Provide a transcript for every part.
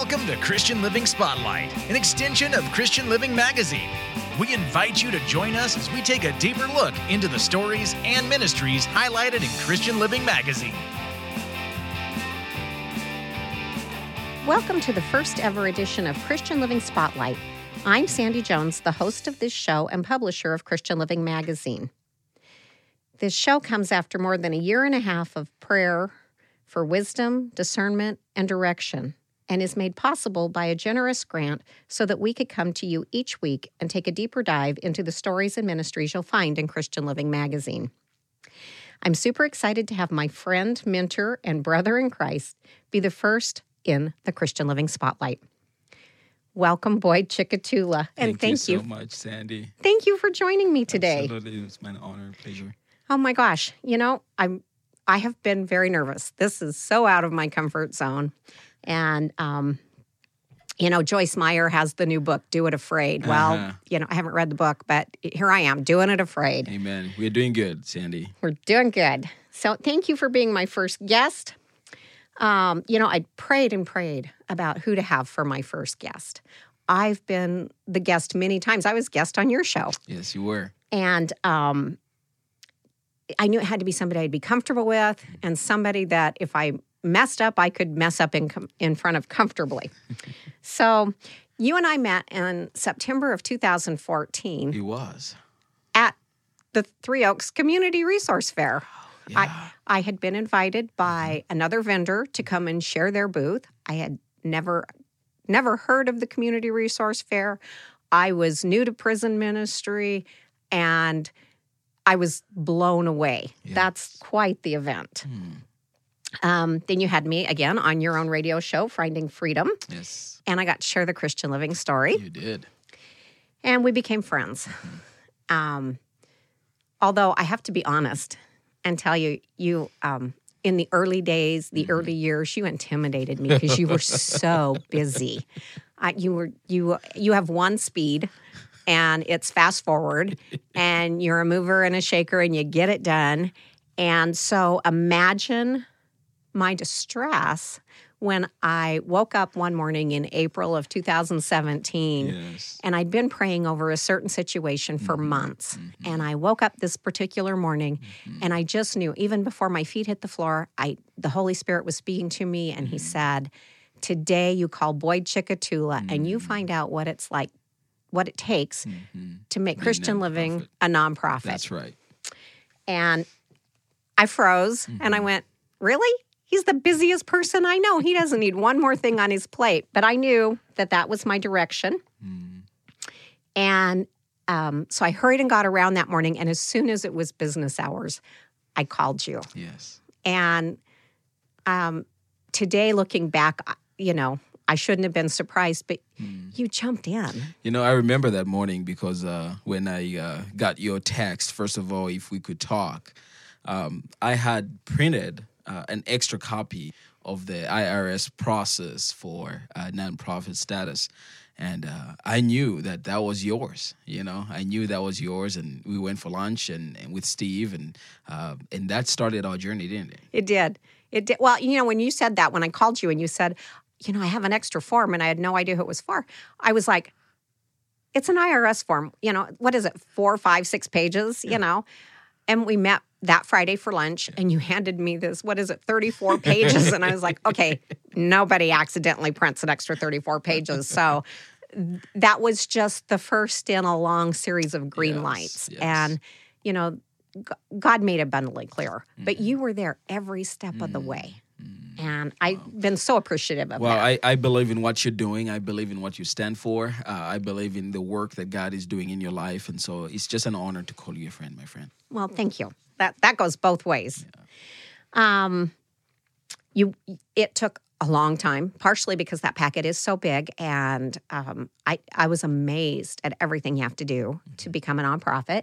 Welcome to Christian Living Spotlight, an extension of Christian Living Magazine. We invite you to join us as we take a deeper look into the stories and ministries highlighted in Christian Living Magazine. Welcome to the first ever edition of Christian Living Spotlight. I'm Sandy Jones, the host of this show and publisher of Christian Living Magazine. This show comes after more than a year and a half of prayer for wisdom, discernment, and direction, and is made possible by a generous grant so that we could come to you each week and take a deeper dive into the stories and ministries you'll find in Christian Living Magazine. I'm super excited to have my friend, mentor, and brother in Christ be the first in the Christian Living Spotlight. Welcome, Boyd Chikatulah, and thank, thank you so much, Sandy. Thank you for joining me today. Absolutely, it's my honor and pleasure. Oh my gosh, you know, I'm I have been very nervous. This is so out of my comfort zone. And um you know, Joyce Meyer has the new book, Do It Afraid. Well, Uh-huh. you know, I haven't read the book, but here I am doing it afraid. Amen. We're doing good, Sandy. We're doing good. So thank you for being my first guest. Um, you know, I prayed and prayed about who to have for my first guest. I've been the guest many times. I was guest on your show. Yes, you were. And um, I knew it had to be somebody I'd be comfortable with and somebody that if I messed up, I could mess up in, com- in front of comfortably. so you and I met in September of 2014 He was. at the Three Oaks Community Resource Fair. Yeah. I, I had been invited by another vendor to come and share their booth. I had never never heard of the community resource fair. I was new to prison ministry and I was blown away. Yeah. That's quite the event. Hmm. Um, then you had me again on your own radio show, Finding Freedom, Yes, and I got to share the Christian Living story you did. and we became friends. Um, although I have to be honest and tell you, you um, in the early days, the early years, you intimidated me because you were so busy. I, you were you you have one speed, and it's fast forward, and you're a mover and a shaker, and you get it done. And so imagine my distress when I woke up one morning in April of 2017 Yes. and I'd been praying over a certain situation for months. And I woke up this particular morning and I just knew, even before my feet hit the floor, I the Holy Spirit was speaking to me and he said, Today you call Boyd Chikatulah and you find out what it's like, what it takes Mhm. to make Be Christian living a nonprofit. That's right. And I froze and I went, Really? He's the busiest person I know. He doesn't need one more thing on his plate. But I knew that that was my direction. Mm. And um, so I hurried and got around that morning. And as soon as it was business hours, I called you. Yes. And um, today, looking back, you know, I shouldn't have been surprised, but Mm. you jumped in. You know, I remember that morning because uh, when I uh, got your text, first of all, if we could talk, um, I had printed uh, an extra copy of the IRS process for uh, nonprofit status. And uh, I knew that that was yours. You know, I knew that was yours, and we went for lunch and, and with Steve, and uh, and that started our journey, didn't it? It did. It did. Well, you know, when you said that, when I called you and you said, you know, I have an extra form and I had no idea who it was for, I was like, it's an IRS form. You know, what is it? Four, five, six pages, you know? And we met that Friday for lunch and you handed me this, what is it, 34 pages? and I was like, okay, nobody accidentally prints an extra 34 pages. So that was just the first in a long series of green Yes, lights. yes. And, you know, God made abundantly clear, but mm-hmm. you were there every step of the way. And I've been so appreciative of Well, that. I, I believe in what you're doing. I believe in what you stand for. Uh, I believe in the work that God is doing in your life. And so it's just an honor to call you a friend, my friend. well, thank you. That that goes both ways. Um, you it took a long time, partially because that packet is so big, and um, I I was amazed at everything you have to do to become a nonprofit.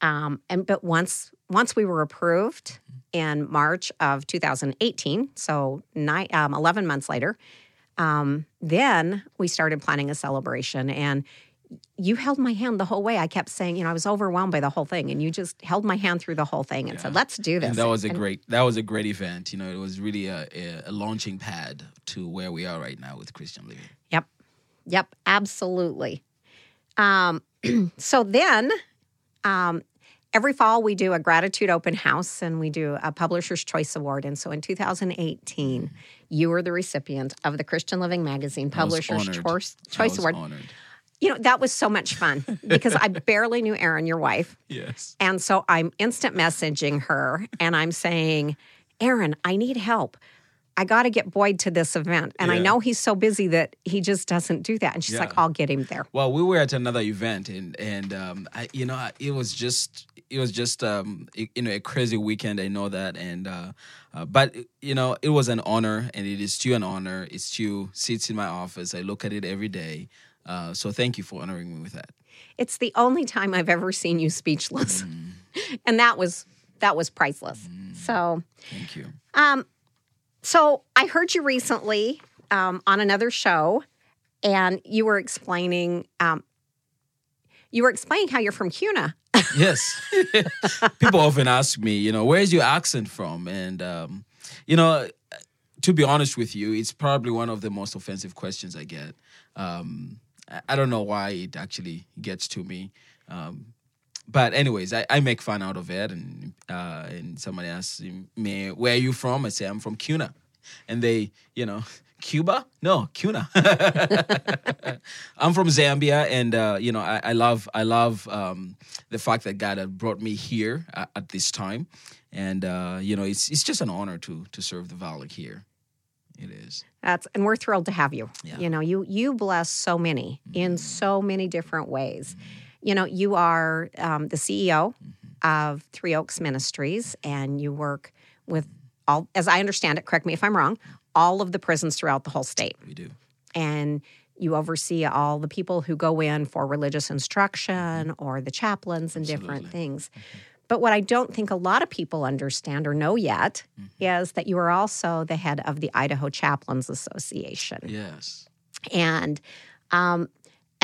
Um, and but once once we were approved in March of 2018, so nine, um, 11 months later, um, then we started planning a celebration. And you held my hand the whole way. I kept saying, you know, I was overwhelmed by the whole thing, and you just held my hand through the whole thing and said, "Let's do this." And that was a And- great that was a great event. You know, it was really a, a, a launching pad to where we are right now with Christian Living. Yep. Yep. Absolutely. Um, so then, um, every fall we do a gratitude open house and we do a Publisher's Choice Award. And so in 2018, you were the recipient of the Christian Living Magazine Publisher's. Choice, I Choice was Award. Honored. You know, that was so much fun because I barely knew Erin, your wife. Yes. And so I'm instant messaging her and I'm saying, Erin, I need help. I got to get Boyd to this event. And I know he's so busy that he just doesn't do that. And she's like, I'll get him there. Well, we were at another event, and and um, I, you know, it was just it was just um, you know a crazy weekend. I know that, and uh, uh, but you know, it was an honor, and it is still an honor. It still sits in my office. I look at it every day. Uh, so thank you for honoring me with that. It's the only time I've ever seen you speechless. and that was that was priceless. So Thank you. um so I heard you recently um, on another show and you were explaining um, you were explaining how you're from Kuna. yes. People often ask me, you know, where's your accent from? And, um, you know, to be honest with you, it's probably one of the most offensive questions I get. Um, I- don't know why it actually gets to me. Um, but anyways, I, I make fun out of it, and uh, and somebody asks me, "Where are you from?" I say, "I'm from Kuna," and they, you know, Cuba? No, Kuna. I'm from Zambia, and uh, you know, I, I love I love um, the fact that God had brought me here at, at this time, and uh, you know, it's it's just an honor to to serve the Valley here. It is. That's and we're thrilled to have you. Yeah. You know, you you bless so many in so many different ways. You know, you are um, the CEO Mm-hmm. of Three Oaks Ministries, and you work with all, as I understand it. Correct me if I'm wrong. All of the prisons throughout the whole state, We do. and you oversee all the people who go in for religious instruction or the chaplains and different Absolutely. things. But what I don't think a lot of people understand or know yet is that you are also the head of the Idaho Chaplains Association. Yes. And um,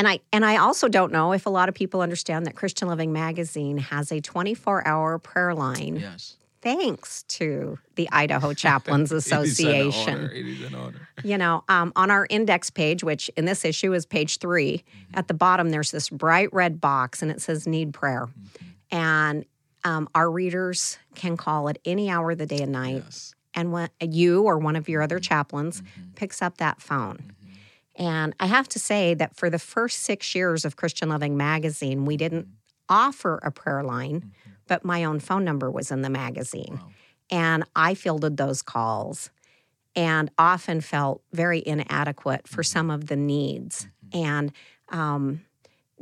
and I and I also don't know if a lot of people understand that Christian Living Magazine has a 24-hour prayer line Yes. thanks to the Idaho Chaplains Association. It is an honor. It is an honor. You know, um, on our index page, which in this issue is page 3 at the bottom there's this bright red box and it says "Need prayer," and um, our readers can call at any hour of the day and night Yes. and when you or one of your other chaplains picks up that phone. And I have to say that for the first six years of Christian Living magazine, we didn't mm-hmm. offer a prayer line, mm-hmm. but my own phone number was in the magazine. Wow. And I fielded those calls and often felt very inadequate for mm-hmm. some of the needs. And um,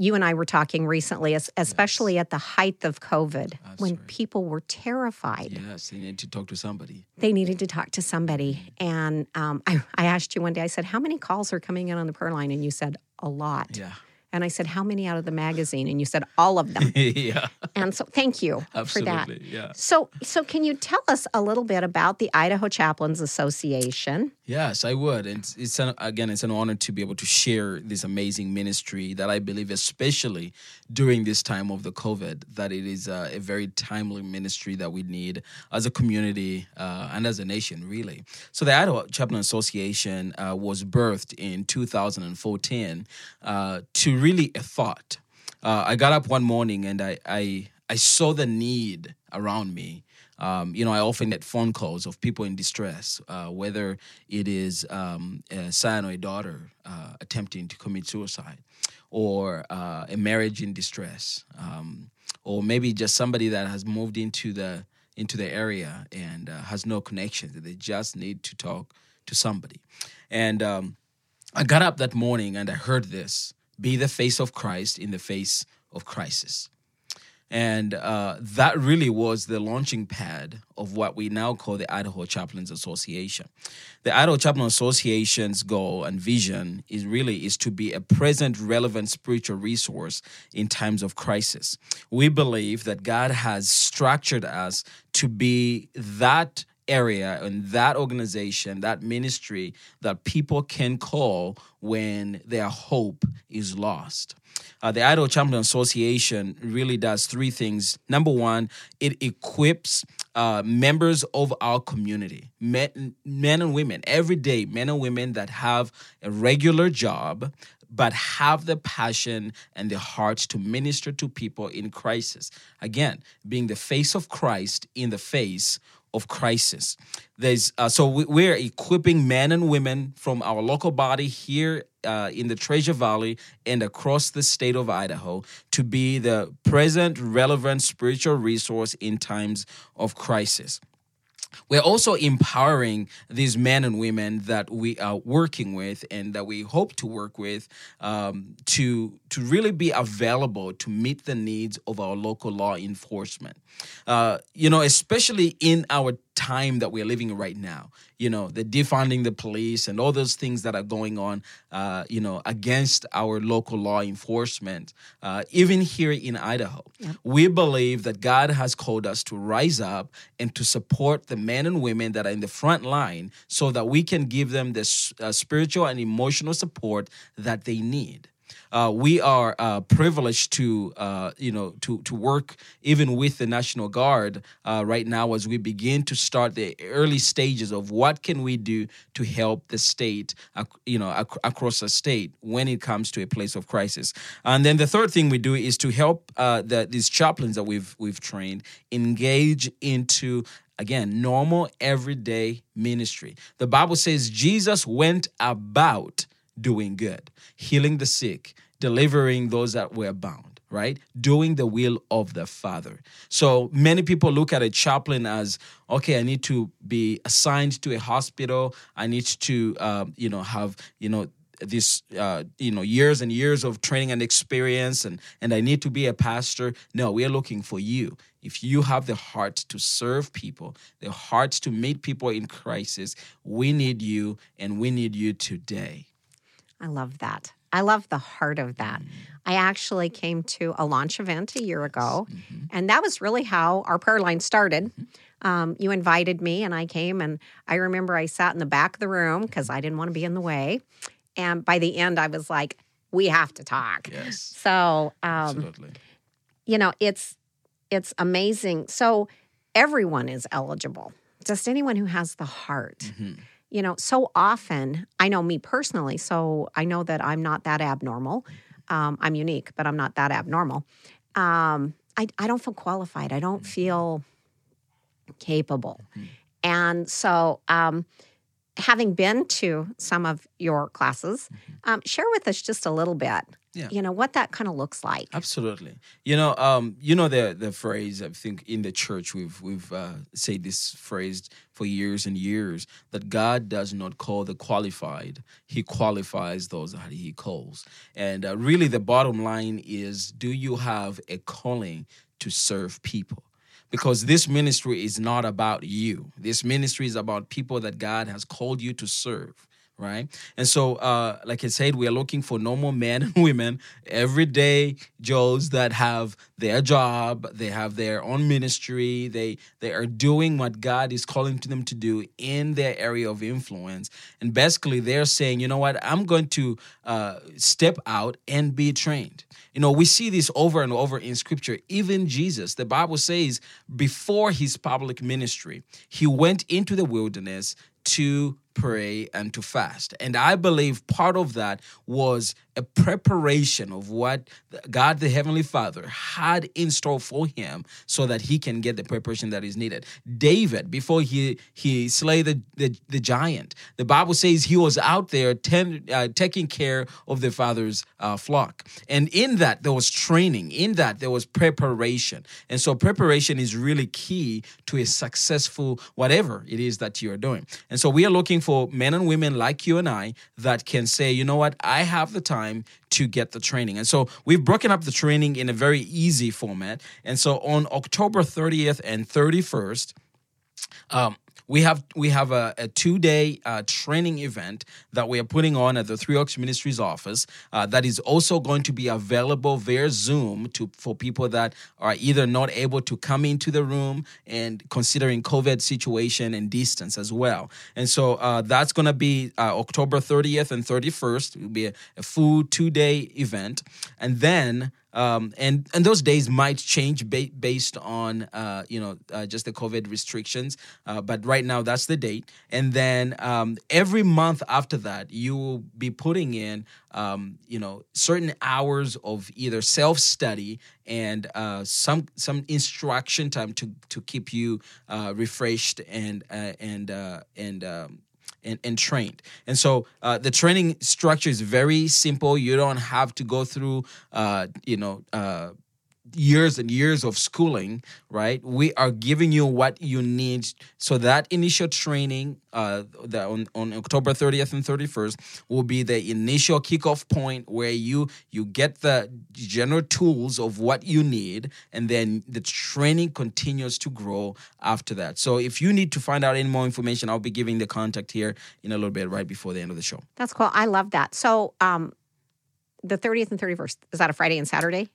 you and I were talking recently, es- especially at the height of COVID, That's when right. people were terrified Yes. they needed to talk to somebody. they needed to talk to somebody. And um, I, I asked you one day, I said, How many calls are coming in on the prayer line? And you said, A lot. Yeah. And I said, How many out of the magazine? And you said, All of them. yeah. and so thank you for that. Absolutely. Yeah. So, so can you tell us a little bit about the Idaho Chaplains Association? Yes, I would. And it's, it's an, again, it's an honor to be able to share this amazing ministry that I believe, especially during this time of the COVID, that it is uh, a very timely ministry that we need as a community uh, and as a nation, really. So the Idaho Chaplain Association uh, was birthed in 2014 uh, to really a thought. Uh, I got up one morning and I, I I saw the need around me. Um, you know, I often get phone calls of people in distress, uh, whether it is um, a son or a daughter uh, attempting to commit suicide, or uh, a marriage in distress, um, or maybe just somebody that has moved into the into the area and uh, has no connections. They just need to talk to somebody, and um, I got up that morning and I heard this: "Be the face of Christ in the face of crisis." And uh, that really was the launching pad of what we now call the Idaho Chaplains Association. The Idaho Chaplain Association's goal and vision is really is to be a present, relevant spiritual resource in times of crisis. We believe that God has structured us to be that area and that organization, that ministry that people can call when their hope is lost. Uh, the Idaho Chaplain Association really does three things. Number one, it equips uh, members of our community, men, men and women, every day, men and women that have a regular job, but have the passion and the heart to minister to people in crisis. Again, being the face of Christ in the face of crisis. There's uh, so we, are equipping men and women from our local body here uh, in the Treasure Valley and across the state of Idaho to be the present, relevant spiritual resource in times of crisis. We're also empowering these men and women that we are working with and that we hope to work with um, to to really be available to meet the needs of our local law enforcement. Uh, you know, especially in our time that we're living right now. You know, the defunding the police and all those things that are going on, uh, you know, against our local law enforcement, uh, even here in Idaho. Yep. We believe that God has called us to rise up and to support the men and women that are in the front line so that we can give them the uh, spiritual and emotional support that they need uh, we are uh, privileged to uh, you know to to work even with the National Guard uh, right now as we begin to start the early stages of what can we do to help the state you know ac- across the state when it comes to a place of crisis. And then the third thing we do is to help uh, the, these chaplains that we've we've trained engage into again normal everyday ministry. The Bible says Jesus went about doing good, healing the sick, delivering those that were bound, right? Doing the will of the Father. So many people look at a chaplain as, okay, I need to be assigned to a hospital. I need to, um, you know, have, you know, this uh, you know years and years of training and experience and and I need to be a pastor no we are looking for you if you have the heart to serve people the heart to meet people in crisis we need you and we need you today I love that. I love the heart of that. I actually came to a launch event a year ago, mm-hmm. and that was really how our prayer line started. Mm-hmm. Um, you invited me, and I came, and I remember I sat in the back of the room because I didn't want to be in the way. And by the end, I was like, "We have to talk." Yes. So, um, absolutely. You know, it's it's amazing. So everyone is eligible. Just anyone who has the heart. You know, so often, I know me personally, so I know that I'm not that abnormal. Um, I'm unique, but I'm not that abnormal. Um, I, I don't feel qualified. I don't mm-hmm. feel capable. Mm-hmm. And so, um, having been to some of your classes, mm-hmm. um, share with us just a little bit yeah. you know what that kind of looks like. Absolutely. You know um you know the the phrase i think in the church we've we've uh, said this phrase for years and years that god does not call the qualified he qualifies those that he calls. And uh, really the bottom line is do you have a calling to serve people? Because this ministry is not about you. This ministry is about people that God has called you to serve right? And so, uh, like I said, we are looking for normal men and women, everyday Joes that have their job, they have their own ministry, they they are doing what God is calling to them to do in their area of influence, and basically they're saying, you know what, I'm going to uh, step out and be trained. You know, we see this over and over in Scripture. Even Jesus, the Bible says, before his public ministry, he went into the wilderness to pray and to fast. And I believe part of that was a preparation of what God the Heavenly Father had in store for him so that he can get the preparation that is needed. David, before he he slayed the, the, the giant, the Bible says he was out there ten, uh, taking care of the Father's uh, flock. And in that, there was training. In that, there was preparation. And so preparation is really key to a successful whatever it is that you're doing. And so we are looking for men and women like you and I that can say, you know what, I have the time time to get the training. And so we've broken up the training in a very easy format. And so on October 30th and 31st, um, we have we have a, a two day uh, training event that we are putting on at the Three Oaks Ministries office. Uh, that is also going to be available via Zoom to for people that are either not able to come into the room and considering COVID situation and distance as well. And so uh, that's going to be uh, October 30th and 31st. It will be a, a full two day event, and then um, and and those days might change ba- based on uh, you know uh, just the COVID restrictions. Uh, but right now that's the date, and then um, every month after that you will be putting in um, you know certain hours of either self study and uh, some some instruction time to to keep you uh, refreshed and uh, and and um, and, and trained. And so uh, the training structure is very simple. You don't have to go through, uh, you know, uh, years and years of schooling, right? We are giving you what you need. So that initial training, uh, that on, on October 30th and 31st, will be the initial kickoff point where you you get the general tools of what you need, and then the training continues to grow after that. So if you need to find out any more information, I'll be giving the contact here in a little bit right before the end of the show. That's cool. I love that. So um, the 30th and 31st is that a Friday and Saturday?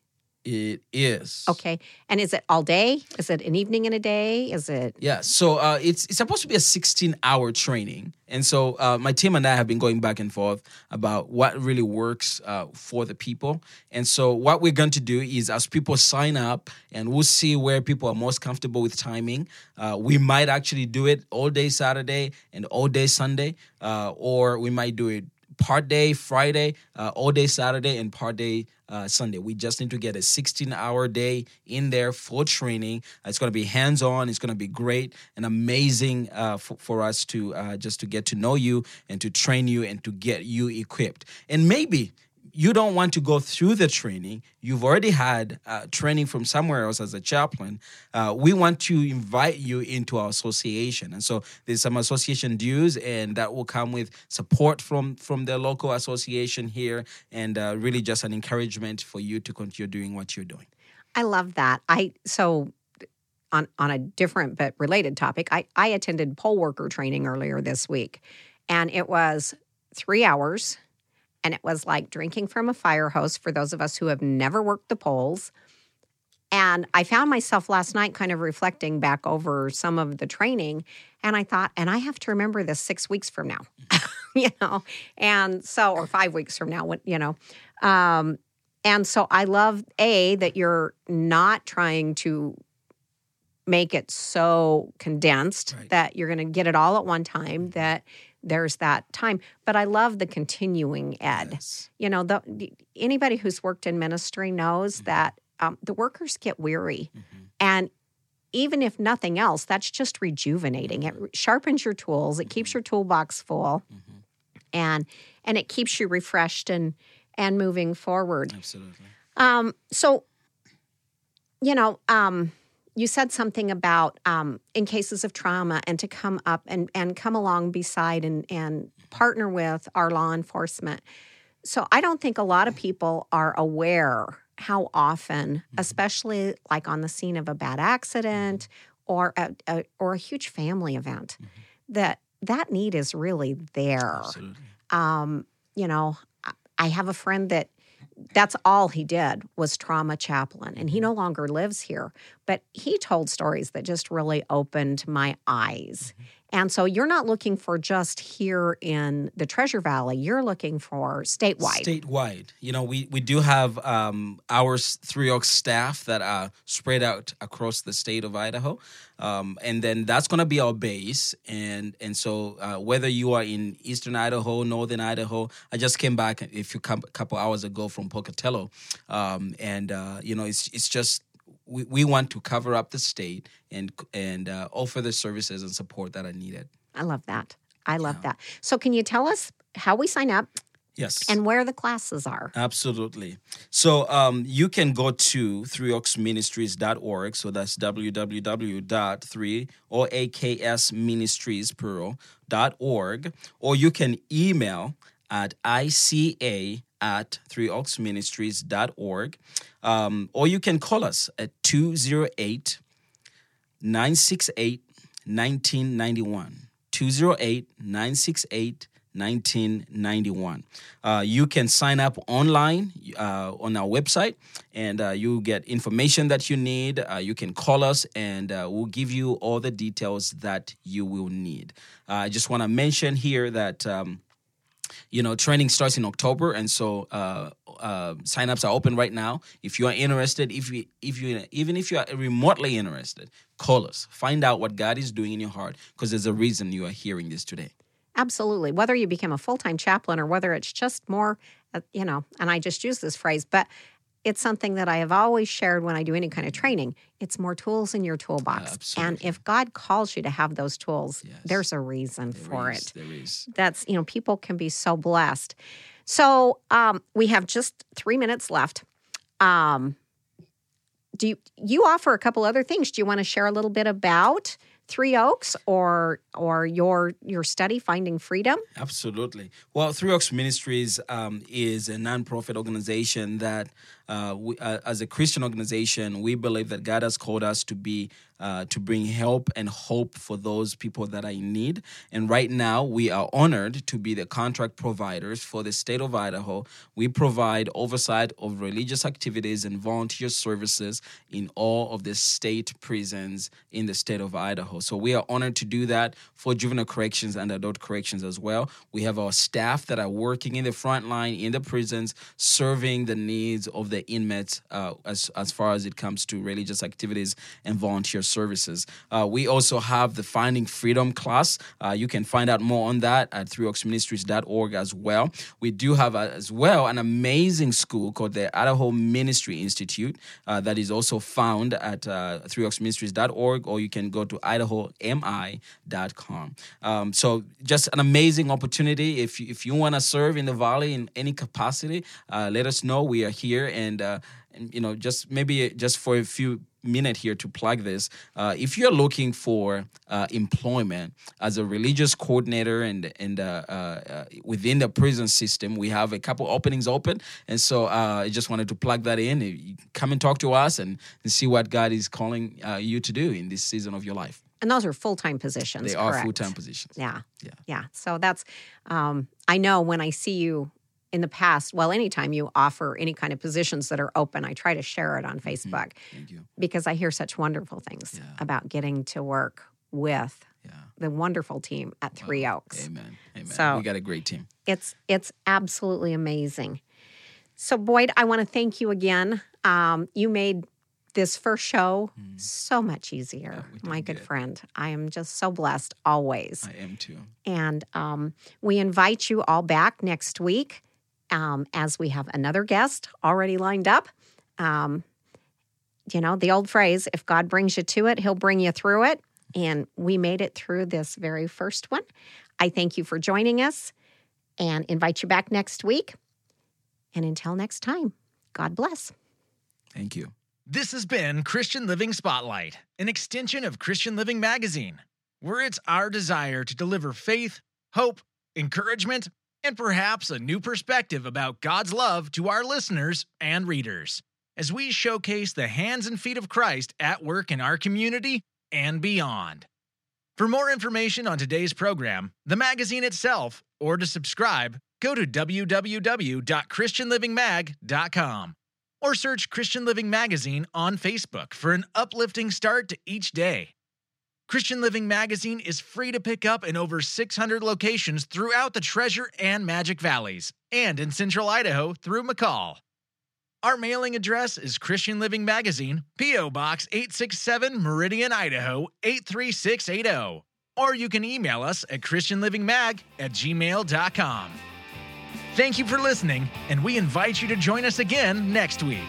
It is. Okay. And is it all day? Is it an evening and a day? Is it? Yeah. So uh, it's it's supposed to be a 16 hour training. And so uh, my team and I have been going back and forth about what really works uh, for the people. And so what we're going to do is as people sign up and we'll see where people are most comfortable with timing, uh, we might actually do it all day Saturday and all day Sunday, uh, or we might do it part day Friday, uh, all day Saturday, and part day uh, Sunday. We just need to get a 16 hour day in there for training. It's going to be hands on. It's going to be great and amazing uh, for, for us to uh, just to get to know you and to train you and to get you equipped. And maybe you don't want to go through the training, you've already had uh, training from somewhere else as a chaplain. Uh, we want to invite you into our association, and so there's some association dues, and that will come with support from from the local association here, and uh, really just an encouragement for you to continue doing what you're doing. I love that. I so on on a different but related topic. I I attended poll worker training earlier this week, and it was three hours and it was like drinking from a fire hose for those of us who have never worked the polls. And I found myself last night kind of reflecting back over some of the training. And I thought, and I have to remember this six weeks from now, you know, and so, or five weeks from now, you know. Um, and so I love A, that you're not trying to make it so condensed right. that you're going to get it all at one time, that there's that time. But I love the continuing ed. Yes. You know, the, anybody who's worked in ministry knows mm-hmm. that um, the workers get weary. Mm-hmm. And even if nothing else, that's just rejuvenating. It sharpens your tools, it keeps mm-hmm. your toolbox full, mm-hmm. and and it keeps you refreshed and and moving forward. Absolutely. Um, so, you know, um, you said something about um, in cases of trauma and to come up and, and come along beside and, and partner with our law enforcement. So I don't think a lot of people are aware how often, mm-hmm. especially like on the scene of a bad accident or a, a or a huge family event, mm-hmm. that that need is really there. Um, you know, I have a friend that that's all he did was trauma chaplain and he mm-hmm. no longer lives here but he told stories that just really opened my eyes mm-hmm. And so you're not looking for just here in the treasure valley. You're looking for statewide. Statewide. You know we, we do have um, our three oaks staff that are spread out across the state of idaho. Um, and then that's going to be our base. And and so uh, whether you are in eastern Idaho, northern Idaho, I just came back a few couple hours ago from Pocatello, um, and uh, you know it's it's just we, we want to cover up the state and and uh, offer the services and support that are needed. I love that. I love yeah. that. So can you tell us how we sign up? Yes. And where the classes are. Absolutely. So um, you can go to 3oaksministries.org. So that's www.3 or AKS org. Or you can email at ICA at 3oaksministries.org. Um, or you can call us at 208 968 1991. 208 968 1991. Uh, you can sign up online uh, on our website and uh, you get information that you need. Uh, you can call us and uh, we'll give you all the details that you will need. I just want to mention here that. Um, you know, training starts in October, and so uh, uh, signups are open right now. If you are interested, if you, if you, even if you are remotely interested, call us. Find out what God is doing in your heart, because there's a reason you are hearing this today. Absolutely. Whether you become a full time chaplain or whether it's just more, uh, you know, and I just use this phrase, but it's something that I have always shared when I do any kind of training. It's more tools in your toolbox. Absolutely. And if God calls you to have those tools, Yes. there's a reason There for is- it. There is. That's, you know, people can be so blessed. So um, we have just three minutes left. Um, do you, you offer a couple other things? Do you want to share a little bit about Three Oaks or or your your study Finding Freedom? Absolutely. Well, Three Oaks Ministries um, is a nonprofit organization that, uh, we, uh, as a Christian organization, we believe that God has called us to be uh, to bring help and hope for those people that are in need. And right now, we are honored to be the contract providers for the state of Idaho. We provide oversight of religious activities and volunteer services in all of the state prisons in the state of Idaho. So we are honored to do that for juvenile corrections and adult corrections as well. We have our staff that are working in the front line in the prisons, serving the needs of the inmates uh, as, as far as it comes to religious activities and volunteer services. Uh, we also have the Finding Freedom class. Uh, you can find out more on that at threeoaksministries.org as well. We do have uh, as well an amazing school called the Idaho Ministry Institute uh, that is also found at uh, threeoaksministries.org or you can go to idahomi.com. Um, so just an amazing opportunity. If you, if you want to serve in the valley in any capacity, uh, let us know. We are here and, uh, and you know just maybe just for a few minute here to plug this. Uh, if you're looking for uh, employment as a religious coordinator and and uh, uh, uh, within the prison system, we have a couple openings open, and so uh, I just wanted to plug that in. Come and talk to us and, and see what God is calling uh, you to do in this season of your life. And those are full time positions. They are full time positions. Yeah. Yeah. Yeah. So that's, um, I know when I see you in the past, well, anytime you offer any kind of positions that are open, I try to share it on Facebook Thank you. because I hear such wonderful things Mm-hmm. Yeah. about getting to work with Yeah. the wonderful team at Three Oaks. Amen. Amen. So- we got a great team. It's it's absolutely amazing. So Boyd, I want to thank you again. Um, you made this first show so much easier, Mm. Yeah, my good good. friend. I am just so blessed always. I am too. And um, we invite you all back next week um, as we have another guest already lined up. Um, you know, the old phrase if God brings you to it, he'll bring you through it. And we made it through this very first one. I thank you for joining us and invite you back next week. And until next time, God bless. Thank you. This has been Christian Living Spotlight, an extension of Christian Living Magazine, where it's our desire to deliver faith, hope, encouragement, and perhaps a new perspective about God's love to our listeners and readers as we showcase the hands and feet of Christ at work in our community and beyond. For more information on today's program, the magazine itself, or to subscribe, go to www.christianlivingmag.com or search Christian Living Magazine on Facebook for an uplifting start to each day. Christian Living Magazine is free to pick up in over 600 locations throughout the Treasure and Magic Valleys and in central Idaho through McCall. Our mailing address is Christian Living Magazine, P.O. Box 867 Meridian, Idaho 83680. Or you can email us at ChristianLivingMag at gmail.com. Thank you for listening, and we invite you to join us again next week.